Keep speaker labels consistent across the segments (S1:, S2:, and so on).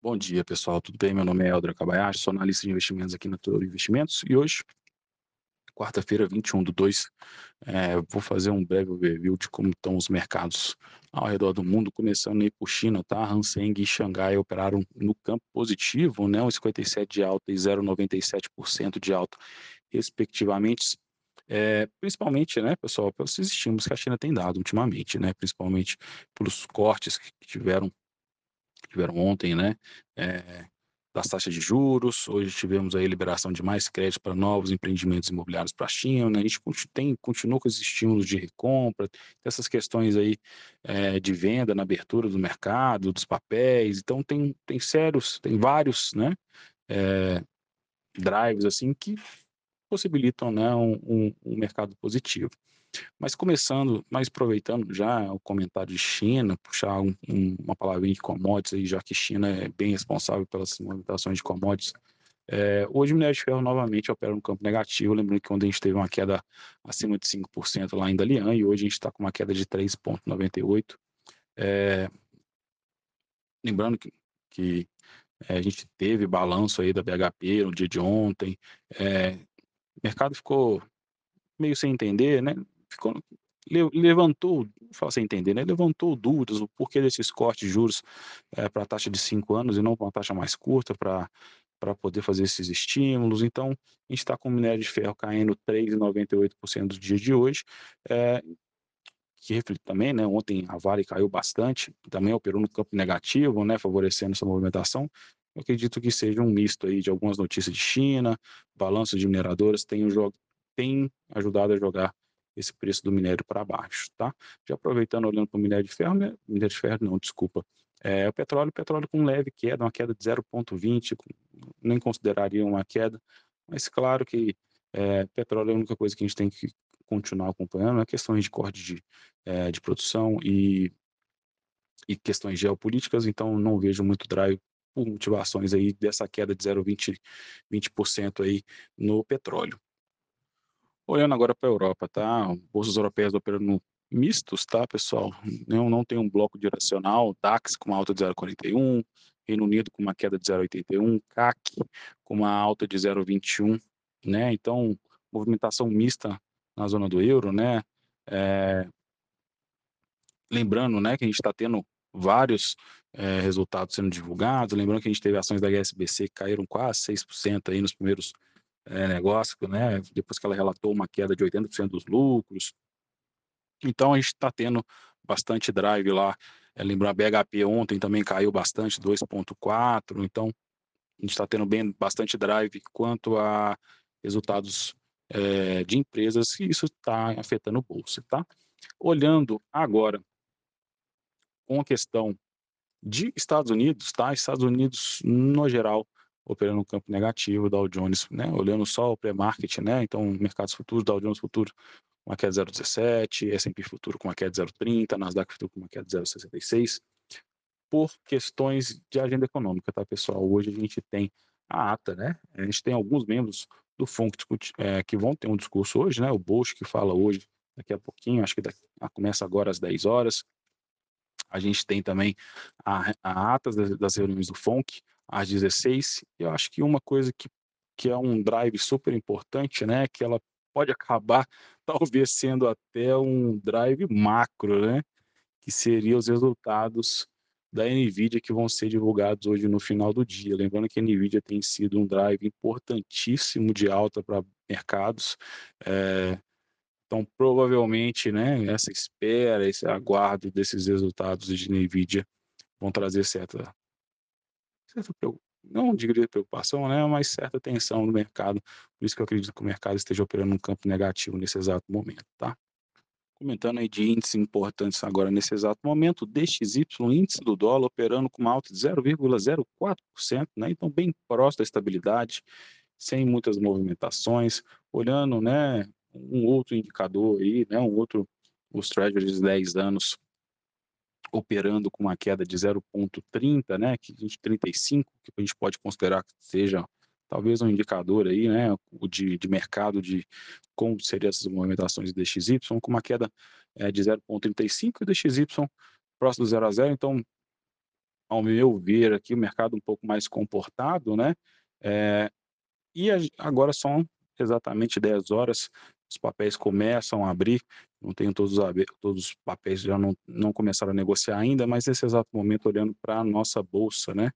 S1: Bom dia, pessoal. Tudo bem? Meu nome é Eldra Kabayashi, sou analista de investimentos aqui na Toro Investimentos e hoje, quarta-feira, 21 do 2, é, vou fazer um breve overview de como estão os mercados ao redor do mundo, começando aí por China, tá? Hang Seng e Xangai operaram no campo positivo, né? Um 57 de alta e 0,97% de alta, respectivamente. É, principalmente, né, pessoal, pelos estímulos que a China tem dado ultimamente, né, principalmente pelos cortes que tiveram tiveram ontem, né, é, das taxas de juros, hoje tivemos aí liberação de mais crédito para novos empreendimentos imobiliários para a China, né, a gente tem, continua com esses estímulos de recompra, essas questões aí é, de venda na abertura do mercado, dos papéis, então tem, tem sérios, tem vários, né, é, drives assim que possibilitam né, um, um, um mercado positivo. Mas começando, mas aproveitando já o comentário de China, puxar um, um, uma palavrinha de commodities aí, já que China é bem responsável pelas movimentações de commodities. É, hoje o minério de ferro novamente opera no campo negativo, lembrando que ontem a gente teve uma queda acima de 5% lá em Dalian e hoje a gente está com uma queda de 3,98%. É, lembrando que, que é, a gente teve balanço aí da BHP no dia de ontem, é, mercado ficou meio sem entender, né? ficou, levantou, fala sem entender, né? Levantou dúvidas o porquê desses cortes de juros é, para a taxa de 5 anos e não para uma taxa mais curta para para poder fazer esses estímulos. Então, a gente está com o minério de ferro caindo 3,98% do dia de hoje, é, que reflete também, né? Ontem a Vale caiu bastante, também operou no campo negativo, né? Favorecendo essa movimentação. Acredito que seja um misto aí de algumas notícias de China, balanço de mineradoras, tem, tem ajudado a jogar esse preço do minério para baixo, tá? Já aproveitando, olhando para o minério de ferro, né? minério de ferro não, desculpa, é, o petróleo, o petróleo com leve queda, uma queda de 0,20, nem consideraria uma queda, mas claro que é, petróleo é a única coisa que a gente tem que continuar acompanhando, é questões de corte de, é, de produção e, e questões geopolíticas, então não vejo muito drive motivações aí dessa queda de 0,20% 20% aí no petróleo. Olhando agora para a Europa, tá? Bolsas europeias operando mistos, tá, pessoal? Não, não tem um bloco direcional, DAX com alta de 0,41, Reino Unido com uma queda de 0,81, CAC com uma alta de 0,21, né? Então, movimentação mista na zona do euro, né? É... Lembrando, né, que a gente está tendo vários é, resultados sendo divulgados, lembrando que a gente teve ações da HSBC que caíram quase 6% aí nos primeiros é, negócio, né? Depois que ela relatou uma queda de 80% dos lucros. Então a gente está tendo bastante drive lá. É, lembrar a BHP ontem também caiu bastante, 2,4. Então a gente está tendo bem bastante drive quanto a resultados é, de empresas e isso está afetando o bolsa, tá? Olhando agora com a questão de Estados Unidos, tá? Estados Unidos no geral operando no campo negativo, Dow Jones, né, olhando só o pré-market, né, então mercados futuros, Dow Jones futuro com uma queda de 0,17, S&P futuro com uma queda de 0,30, Nasdaq futuro com uma queda de 0,66, por questões de agenda econômica, tá, pessoal? Hoje a gente tem a ata, né, a gente tem alguns membros do FONC é, que vão ter um discurso hoje, né, o Bosch que fala hoje, daqui a pouquinho, acho que daqui, começa agora às 10 horas, a gente tem também a, a atas das, reuniões do FONC, às 16. Eu acho que uma coisa que, que é um drive super importante, né, que ela pode acabar talvez sendo até um drive macro, né, que seria os resultados da Nvidia que vão ser divulgados hoje no final do dia. Lembrando que a Nvidia tem sido um drive importantíssimo de alta para mercados. É, então, provavelmente, né, essa espera, esse aguardo desses resultados de Nvidia vão trazer certa certa não diria preocupação, né, mas certa tensão no mercado. Por isso que eu acredito que o mercado esteja operando num campo negativo nesse exato momento, tá? Comentando aí de índices importantes agora nesse exato momento, DXY, índice do dólar, operando com uma alta de 0,04%, né? Então, bem próximo da estabilidade, sem muitas movimentações. Olhando, né, um outro indicador aí, né, um outro, os treasuries de 10 anos operando com uma queda de 0,30, né, que 35, que a gente pode considerar que seja talvez um indicador aí, né, de, de mercado de como seriam essas movimentações de DXY, com uma queda é, de 0,35 e DXY próximo do 0 a 0, então ao meu ver aqui, o mercado um pouco mais comportado, né, eh, e agora são exatamente 10 horas, os papéis começam a abrir, não tenho todos abe todos os papéis já não não começaram a negociar ainda, mas nesse exato momento olhando pra nossa bolsa, né,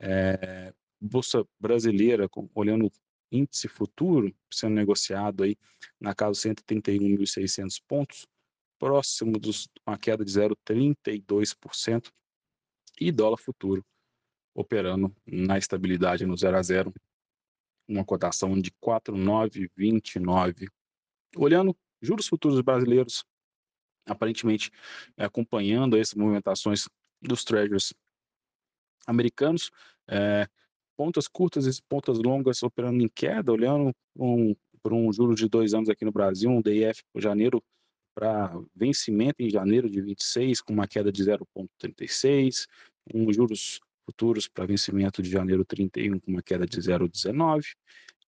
S1: eh, bolsa brasileira olhando índice futuro sendo negociado aí na casa dos 131.600 pontos, próximo dos uma queda de 0,32%, e dólar futuro operando na estabilidade no 0 a 0, uma cotação de 4,929. Olhando juros futuros brasileiros, aparentemente, eh, acompanhando essas movimentações dos treasuries americanos, eh, pontas curtas e pontas longas operando em queda, olhando um por um juros de 2 anos aqui no Brasil, um DIF por janeiro pra vencimento em janeiro de 26 com uma queda de 0,36, um juros futuros pra vencimento de janeiro 31 com uma queda de 0,19,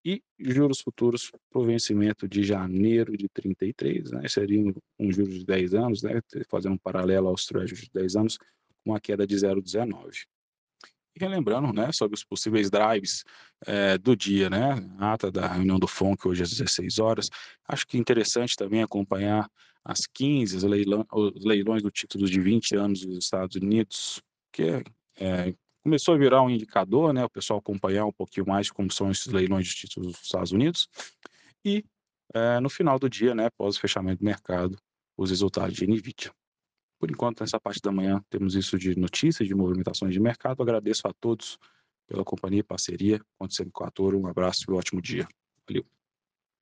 S1: e juros futuros para o vencimento de janeiro de 33, né, seria um juros de 10 anos, né, fazendo um paralelo aos treasuries de 10 anos, com uma queda de 0,19. E relembrando, né, sobre os possíveis drives, eh, do dia, né, ata da reunião do FONC hoje às 16h, acho que interessante também acompanhar às 15 os leilão os leilões do título de 20 anos dos Estados Unidos, que, eh, começou a virar um indicador, né, o pessoal acompanhar um pouquinho mais como são esses leilões de títulos dos Estados Unidos, e, eh, no final do dia, né, após o fechamento do mercado, os resultados de Nvidia. Por enquanto, nessa parte da manhã, temos isso de notícias, de movimentações de mercado, agradeço a todos pela companhia e parceria, conte sempre com a Toro, um abraço e um ótimo dia. Valeu.